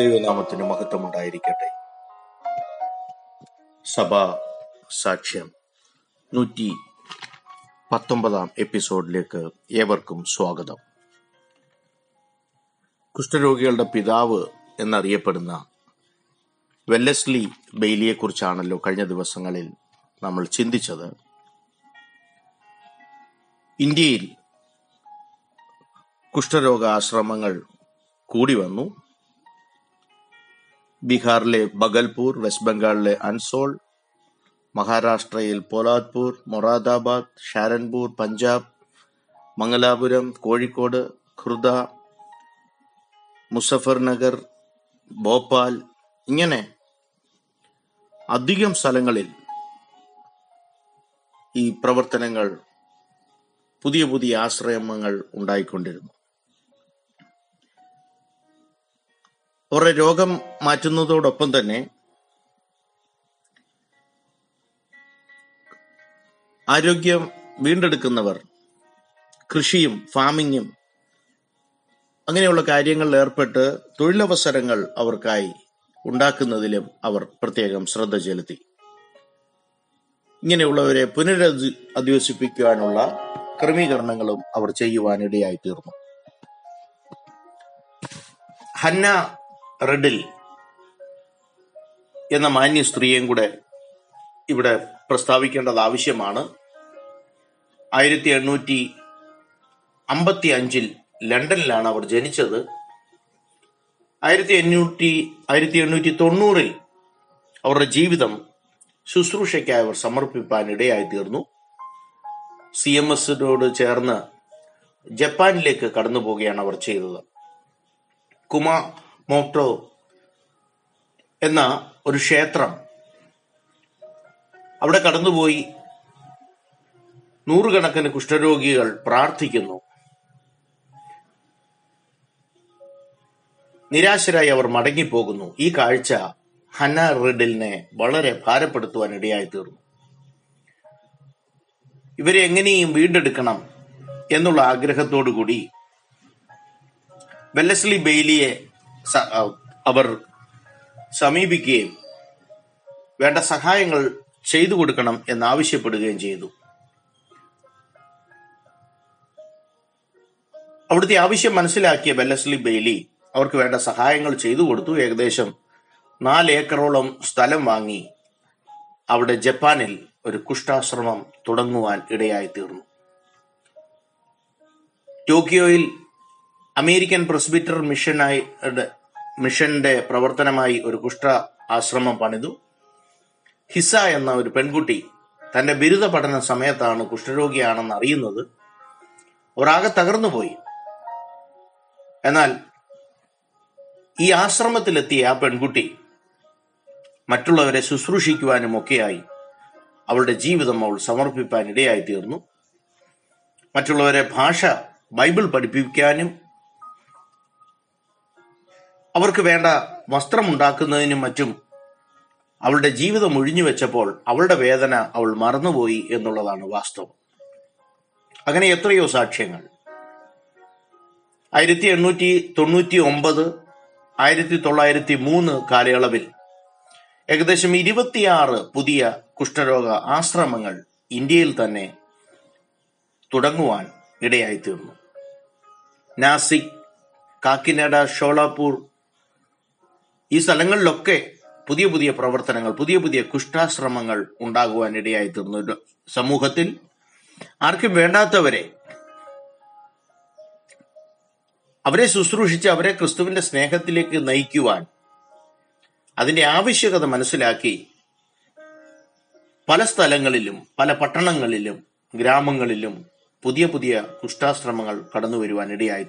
ദൈവനാമത്തിന് മഹത്വമുണ്ടായിരിക്കട്ടെ. സഭാ സാക്ഷ്യം നൂറ്റി പത്തൊമ്പതാം എപ്പിസോഡിലേക്ക് ഏവർക്കും സ്വാഗതം. കുഷ്ഠരോഗികളുടെ പിതാവ് എന്നറിയപ്പെടുന്ന വെല്ലസ്ലി ബെയിലിയെക്കുറിച്ചാണല്ലോ കഴിഞ്ഞ ദിവസങ്ങളിൽ നമ്മൾ ചിന്തിച്ചത്. ഇന്ത്യയിൽ കുഷ്ഠരോഗ ആശ്രമങ്ങൾ കൂടി വന്നു. ബീഹാറിലെ ബഗൽപൂർ വെസ്റ്റ് ബംഗാളിലെ അൻസോൾ മഹാരാഷ്ട്രയിൽ പോലാദ്പൂർ മൊറാദാബാദ് ഷാരൻപൂർ പഞ്ചാബ് മംഗലാപുരം കോഴിക്കോട് ഖുർദ മുസഫർനഗർ ഭോപ്പാൽ ഇങ്ങനെ അധികം സ്ഥലങ്ങളിൽ ഈ പ്രവർത്തനങ്ങൾ പുതിയ പുതിയ ആശ്രയങ്ങൾ ഉണ്ടായിക്കൊണ്ടിരുന്നു. അവരുടെ രോഗം മാറ്റുന്നതോടൊപ്പം തന്നെ ആരോഗ്യം വീണ്ടെടുക്കുന്നവർ കൃഷിയും ഫാമിങ്ങും അങ്ങനെയുള്ള കാര്യങ്ങളിൽ ഏർപ്പെട്ട് തൊഴിലവസരങ്ങൾ അവർക്കായി ഉണ്ടാക്കുന്നതിലും അവർ പ്രത്യേകം ശ്രദ്ധ ചെലുത്തി. ഇങ്ങനെയുള്ളവരെ പുനരധി അധിവസിപ്പിക്കുവാനുള്ള ക്രമീകരണങ്ങളും അവർ ചെയ്യുവാനിടയായി തീർന്നു. ഹന്ന റെഡിൽ എന്ന മാന്യ സ്ത്രീയും കൂടെ ഇവിടെ പ്രസ്താവിക്കേണ്ടത് ആവശ്യമാണ്. ആയിരത്തി എണ്ണൂറ്റി അമ്പത്തി അഞ്ചിൽ ലണ്ടനിലാണ് അവർ ജനിച്ചത്. ആയിരത്തി എണ്ണൂറ്റി ആയിരത്തി എണ്ണൂറ്റി തൊണ്ണൂറിൽ അവരുടെ ജീവിതം ശുശ്രൂഷയ്ക്കായി അവർ സമർപ്പിക്കാൻ ഇടയായി തീർന്നു. സി എം എസിനോട് ചേർന്ന് ജപ്പാനിലേക്ക് കടന്നു പോവുകയാണ് അവർ ചെയ്തത്. കുമാ മോട്ടോ എന്ന ഒരു ക്ഷേത്രം അവിടെ കടന്നുപോയി നൂറുകണക്കിന് കുഷ്ഠരോഗികൾ പ്രാർത്ഥിക്കുന്നു. നിരാശരായി അവർ മടങ്ങിപ്പോകുന്നു. ഈ കാഴ്ച ഹന റിഡിലിനെ വളരെ ഭാരപ്പെടുത്തുവാൻ ഇടയായി തീർന്നു ഇവരെ എങ്ങനെയും വീണ്ടെടുക്കണം എന്നുള്ള ആഗ്രഹത്തോടു കൂടി വെല്ലസ്ലി ബെയിലിയെ അവർ സമീപിക്കുകയും വേണ്ട സഹായങ്ങൾ ചെയ്തു കൊടുക്കണം എന്നാവശ്യപ്പെടുകയും ചെയ്തു. അവിടുത്തെ ആവശ്യം മനസ്സിലാക്കിയ ബെല്ലസ്ലി ബെയ്ലി അവർക്ക് വേണ്ട സഹായങ്ങൾ ചെയ്തു കൊടുത്തു. ഏകദേശം നാല് ഏക്കറോളം സ്ഥലം വാങ്ങി അവിടെ ജപ്പാനിൽ ഒരു കുഷ്ഠാശ്രമം തുടങ്ങുവാൻ ഇടയായി തീർന്നു ടോക്കിയോയിൽ അമേരിക്കൻ പ്രൊസിബിറ്റർ മിഷനായി മിഷന്റെ പ്രവർത്തനമായി ഒരു കുഷ്ഠ ആശ്രമം പണിതു. ഹിസ എന്ന ഒരു പെൺകുട്ടി തന്റെ ബിരുദ പഠന സമയത്താണ് കുഷ്ഠരോഗിയാണെന്ന് അറിയുന്നത്. ഒരാകെ തകർന്നുപോയി. എന്നാൽ ഈ ആശ്രമത്തിലെത്തിയ ആ പെൺകുട്ടി മറ്റുള്ളവരെ ശുശ്രൂഷിക്കുവാനും ഒക്കെയായി അവളുടെ ജീവിതം അവൾ സമർപ്പിക്കാൻ ഇടയായി തീർന്നു മറ്റുള്ളവരെ ഭാഷ ബൈബിൾ പഠിപ്പിക്കാനും അവർക്ക് വേണ്ട വസ്ത്രം ഉണ്ടാക്കുന്നതിനും മറ്റും അവളുടെ ജീവിതം ഒഴിഞ്ഞു വെച്ചപ്പോൾ അവളുടെ വേദന അവൾ മറന്നുപോയി എന്നുള്ളതാണ് വാസ്തവം. അങ്ങനെ എത്രയോ സാക്ഷ്യങ്ങൾ. ആയിരത്തി എണ്ണൂറ്റി തൊണ്ണൂറ്റി ഒമ്പത് ആയിരത്തി തൊള്ളായിരത്തി മൂന്ന് കാലയളവിൽ ഏകദേശം ഇരുപത്തിയാറ് പുതിയ കുഷ്ഠരോഗ ആശ്രമങ്ങൾ ഇന്ത്യയിൽ തന്നെ തുടങ്ങുവാൻ ഇടയായിത്തീർന്നു. നാസിക് കാക്കിനട ഷോളാപൂർ ഈ സ്ഥലങ്ങളിലൊക്കെ പുതിയ പുതിയ പ്രവർത്തനങ്ങൾ പുതിയ പുതിയ കുഷ്ഠാശ്രമങ്ങൾ ഉണ്ടാകുവാൻ ഇടയായി തീർന്നു സമൂഹത്തിൽ ആർക്കും വേണ്ടാത്തവരെ അവരെ ശുശ്രൂഷിച്ച് അവരെ ക്രിസ്തുവിന്റെ സ്നേഹത്തിലേക്ക് നയിക്കുവാൻ അതിന്റെ ആവശ്യകത മനസ്സിലാക്കി പല സ്ഥലങ്ങളിലും പല പട്ടണങ്ങളിലും ഗ്രാമങ്ങളിലും പുതിയ പുതിയ കുഷ്ഠാശ്രമങ്ങൾ കടന്നു വരുവാൻ ഇടയായി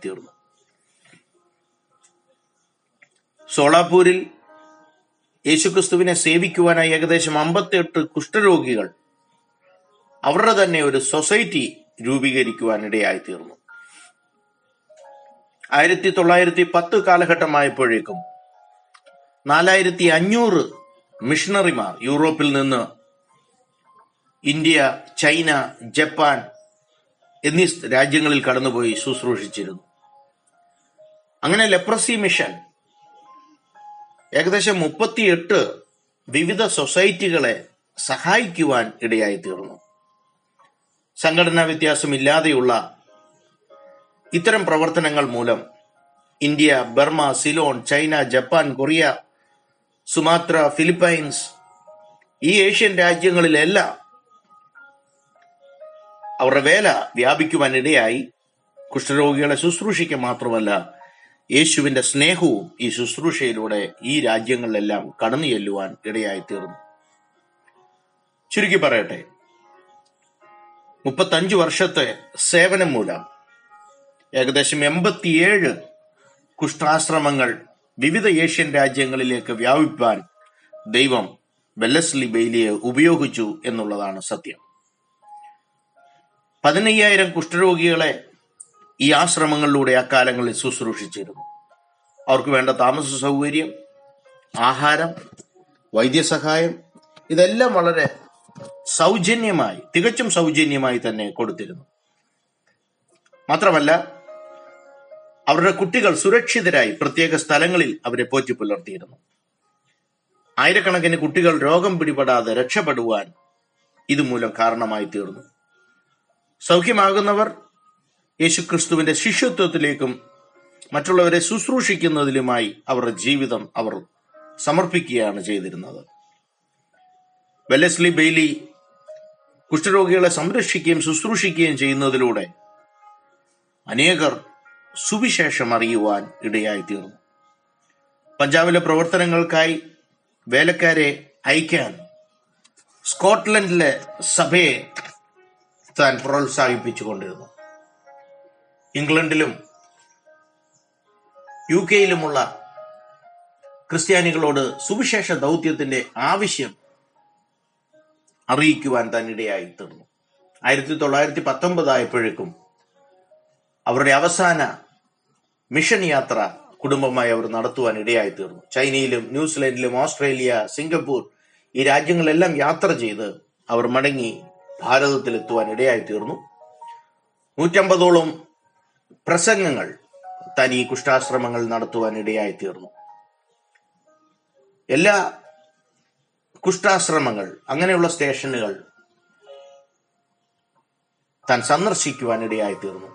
സോളാപൂരിൽ യേശുക്രിസ്തുവിനെ സേവിക്കുവാനായി ഏകദേശം അമ്പത്തിയെട്ട് കുഷ്ഠരോഗികൾ അവരുടെ തന്നെ ഒരു സൊസൈറ്റി രൂപീകരിക്കുവാനിടയായി തീർന്നു ആയിരത്തി തൊള്ളായിരത്തി പത്ത് കാലഘട്ടമായപ്പോഴേക്കും നാലായിരത്തി അഞ്ഞൂറ് മിഷണറിമാർ യൂറോപ്പിൽ നിന്ന് ഇന്ത്യ ചൈന ജപ്പാൻ എന്നീ രാജ്യങ്ങളിൽ കടന്നുപോയി ശുശ്രൂഷിച്ചിരുന്നു. അങ്ങനെ ലെപ്രസി മിഷൻ ഏകദേശം മുപ്പത്തിയെട്ട് വിവിധ സൊസൈറ്റികളെ സഹായിക്കുവാൻ ഇടയായി തീർന്നു സംഘടനാ വ്യത്യാസമില്ലാതെയുള്ള ഇത്തരം പ്രവർത്തനങ്ങൾ മൂലം India Burma Ceylon China Japan Korea Sumatra Philippines ഈ ഏഷ്യൻ രാജ്യങ്ങളിലെല്ലാം അവരുടെ വേല വ്യാപിക്കുവാനിടയായി. കുഷ്ഠരോഗികളെ ശുശ്രൂഷിക്കുക മാത്രമല്ല യേശുവിന്റെ സ്നേഹവും ഈ ശുശ്രൂഷയിലൂടെ ഈ രാജ്യങ്ങളിലെല്ലാം കടന്നു ചെല്ലുവാൻ ഇടയായി തീർന്നു ചുരുക്കി പറയട്ടെ. മുപ്പത്തഞ്ചു വർഷത്തെ സേവനം മൂലം ഏകദേശം എൺപത്തിയേഴ് കുഷ്ഠാശ്രമങ്ങൾ വിവിധ ഏഷ്യൻ രാജ്യങ്ങളിലേക്ക് വ്യാപിപ്പാൻ ദൈവം വെല്ലസ്ലി ബെയ്ലിയെ ഉപയോഗിച്ചു എന്നുള്ളതാണ് സത്യം. പതിനയ്യായിരം കുഷ്ഠരോഗികളെ ഈ ആശ്രമങ്ങളിലൂടെ അക്കാലങ്ങളിൽ ശുശ്രൂഷിച്ചിരുന്നു. അവർക്ക് വേണ്ട താമസ സൗകര്യം ആഹാരം വൈദ്യസഹായം ഇതെല്ലാം വളരെ സൗജന്യമായി തികച്ചും സൗജന്യമായി തന്നെ കൊടുത്തിരുന്നു. മാത്രമല്ല അവരുടെ കുട്ടികൾ സുരക്ഷിതരായി പ്രത്യേക സ്ഥലങ്ങളിൽ അവരെ പോറ്റി പുലർത്തിയിരുന്നു. ആയിരക്കണക്കിന് കുട്ടികൾ രോഗം പിടിപെടാതെ രക്ഷപ്പെടുവാൻ ഇതുമൂലം കാരണമായി തീർന്നു. സൗഖ്യമാകുന്നവർ യേശുക്രിസ്തുവിന്റെ ശിഷ്യത്വത്തിലേക്കും മറ്റുള്ളവരെ ശുശ്രൂഷിക്കുന്നതിലുമായി അവരുടെ ജീവിതം അവർ സമർപ്പിക്കുകയാണ് ചെയ്തിരുന്നത്. വെല്ലസ്ലി ബെയ്ലി കുഷ്ഠരോഗികളെ സംരക്ഷിക്കുകയും ശുശ്രൂഷിക്കുകയും ചെയ്യുന്നതിലൂടെ അനേകർ സുവിശേഷം അറിയുവാൻ ഇടയായി തീർന്നു പഞ്ചാബിലെ പ്രവർത്തനങ്ങൾക്കായി വേലക്കാരെ അയക്കാൻ സ്കോട്ട്ലൻഡിലെ സഭയെ താൻ പ്രോത്സാഹിപ്പിച്ചുകൊണ്ടിരുന്നു. ഇംഗ്ലണ്ടിലും യു കെയിലുമുള്ള ക്രിസ്ത്യാനികളോട് സുവിശേഷ ദൗത്യത്തിന്റെ ആവശ്യം അറിയിക്കുവാൻ തന്നിടയായി തീർന്നു. ആയിരത്തി തൊള്ളായിരത്തി പത്തൊമ്പത് ആയപ്പോഴേക്കും അവരുടെ അവസാന മിഷൻ യാത്ര കുടുംബമായി അവർ നടത്തുവാൻ ഇടയായി തീർന്നു. ചൈനയിലും ന്യൂസിലൻഡിലും ഓസ്ട്രേലിയ സിംഗപ്പൂർ ഈ രാജ്യങ്ങളെല്ലാം യാത്ര ചെയ്ത് അവർ മടങ്ങി ഭാരതത്തിൽ എത്തുവാൻ ഇടയായി തീർന്നു. നൂറ്റമ്പതോളം പ്രസംഗങ്ങൾ തനി ഈ കുഷ്ഠാശ്രമങ്ങൾ നടത്തുവാൻ ഇടയായി തീർന്നു എല്ലാ കുഷ്ഠാശ്രമങ്ങൾ അങ്ങനെയുള്ള സ്റ്റേഷനുകൾ താൻ സന്ദർശിക്കുവാൻ ഇടയായി തീർന്നു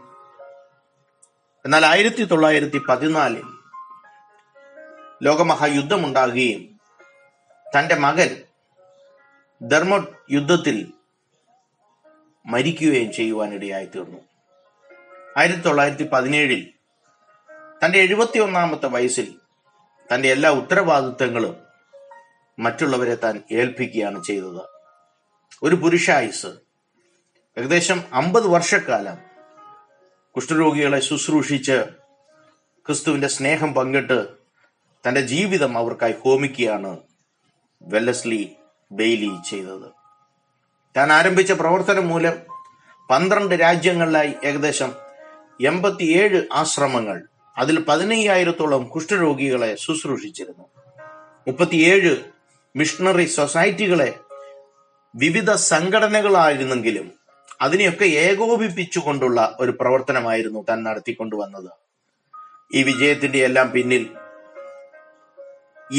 എന്നാൽ ആയിരത്തി തൊള്ളായിരത്തി പതിനാലിൽ ലോകമഹായുദ്ധമുണ്ടാകുകയും തന്റെ മകൻ ധർമ്മ യുദ്ധത്തിൽ മരിക്കുകയും ചെയ്യുവാനിടയായി തീർന്നു ആയിരത്തി തൊള്ളായിരത്തി പതിനേഴിൽ തന്റെ എഴുപത്തി ഒന്നാമത്തെ വയസ്സിൽ തന്റെ എല്ലാ ഉത്തരവാദിത്തങ്ങളും മറ്റുള്ളവരെ താൻ ഏൽപ്പിക്കുകയാണ് ചെയ്തത്. ഒരു പുരുഷായുസ്. ഏകദേശം അമ്പത് വർഷക്കാലം കുഷ്ഠരോഗികളെ ശുശ്രൂഷിച്ച് ക്രിസ്തുവിന്റെ സ്നേഹം പങ്കിട്ട് തന്റെ ജീവിതം അവർക്കായി ഹോമിക്കുകയാണ് വെല്ലസ്ലി ബെയ്ലി ചെയ്തത്. താൻ ആരംഭിച്ച പ്രവർത്തനം മൂലം പന്ത്രണ്ട് രാജ്യങ്ങളിലായി ഏകദേശം എൺപത്തിയേഴ് ആശ്രമങ്ങൾ. അതിൽ പതിനയ്യായിരത്തോളം കുഷ്ഠരോഗികളെ ശുശ്രൂഷിച്ചിരുന്നു. മുപ്പത്തിയേഴ് മിഷണറി സൊസൈറ്റികളെ വിവിധ സംഘടനകളായിരുന്നെങ്കിലും അതിനെയൊക്കെ ഏകോപിപ്പിച്ചുകൊണ്ടുള്ള ഒരു പ്രവർത്തനമായിരുന്നു താൻ നടത്തിക്കൊണ്ടുവന്നത്. ഈ വിജയത്തിന്റെ എല്ലാം പിന്നിൽ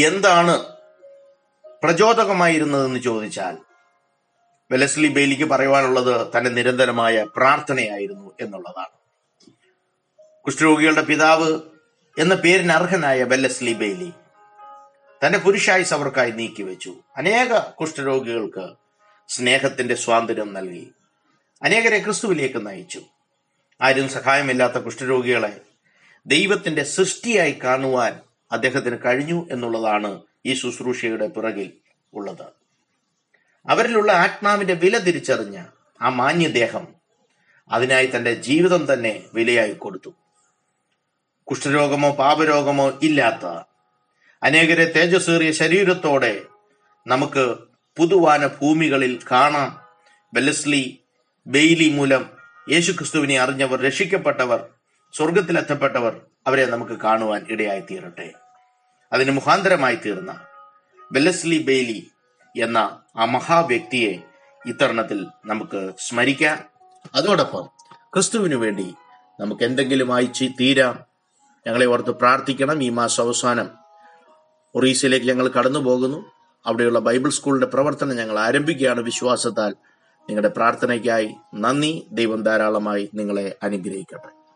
എന്താണ് പ്രചോദകമായിരുന്നതെന്ന് ചോദിച്ചാൽ വെലസ്ലി ബെയിലിക്ക് പറയുവാനുള്ളത് തന്റെ നിരന്തരമായ പ്രാർത്ഥനയായിരുന്നു എന്നുള്ളതാണ്. കുഷ്ഠരോഗികളുടെ പിതാവ് എന്ന പേരിന് അർഹനായ വെല്ലസ്ലി ബെയ്ലി തന്റെ പുരുഷായുസ് അവർക്കായി നീക്കിവെച്ചു അനേക കുഷ്ഠരോഗികൾക്ക് സ്നേഹത്തിന്റെ സ്വാതന്ത്ര്യം നൽകി. അനേകരെ ക്രിസ്തുവിലേക്ക് നയിച്ചു. ആരും സഹായമില്ലാത്ത കുഷ്ഠരോഗികളെ ദൈവത്തിന്റെ സൃഷ്ടിയായി കാണുവാൻ അദ്ദേഹത്തിന് കഴിഞ്ഞു എന്നുള്ളതാണ് ഈ ശുശ്രൂഷയുടെ പിറകിൽ ഉള്ളത്. അവരിലുള്ള ആത്മാവിന്റെ വില തിരിച്ചറിഞ്ഞ ആ മാന്യദേഹം അതിനായി തന്റെ ജീവിതം തന്നെ വിലയായി കൊടുത്തു. കുഷ്ഠരോഗമോ പാപരോഗമോ ഇല്ലാത്ത അനേകരെ തേജസ്സേറിയ ശരീരത്തോടെ നമുക്ക് പുതുവാന ഭൂമികളിൽ കാണാം. വെല്ലസ്ലി ബെയ്ലി മൂലം യേശുക്രിസ്തുവിനെ അറിഞ്ഞവർ രക്ഷിക്കപ്പെട്ടവർ സ്വർഗത്തിലെത്തപ്പെട്ടവർ അവരെ നമുക്ക് കാണുവാൻ ഇടയായി തീരട്ടെ അതിന് മുഖാന്തരമായി തീർന്ന വെല്ലസ്ലി ബെയ്ലി എന്ന ആ മഹാവ്യക്തിയെ ഇത്തരണത്തിൽ നമുക്ക് സ്മരിക്കാം. അതോടൊപ്പം ക്രിസ്തുവിനു വേണ്ടി നമുക്ക് എന്തെങ്കിലും അയച്ചു തീരാം. ഞങ്ങളെ ഓർത്ത് പ്രാർത്ഥിക്കണം ഈ മാസം അവസാനം. ഒറീസയിലേക്ക് ഞങ്ങൾ കടന്നു പോകുന്നു. അവിടെയുള്ള ബൈബിൾ സ്കൂളിന്റെ പ്രവർത്തനം ഞങ്ങൾ ആരംഭിക്കുകയാണ് വിശ്വാസത്താൽ. നിങ്ങളുടെ പ്രാർത്ഥനയ്ക്കായി നന്ദി. ദൈവം ധാരാളമായി നിങ്ങളെ അനുഗ്രഹിക്കട്ടെ.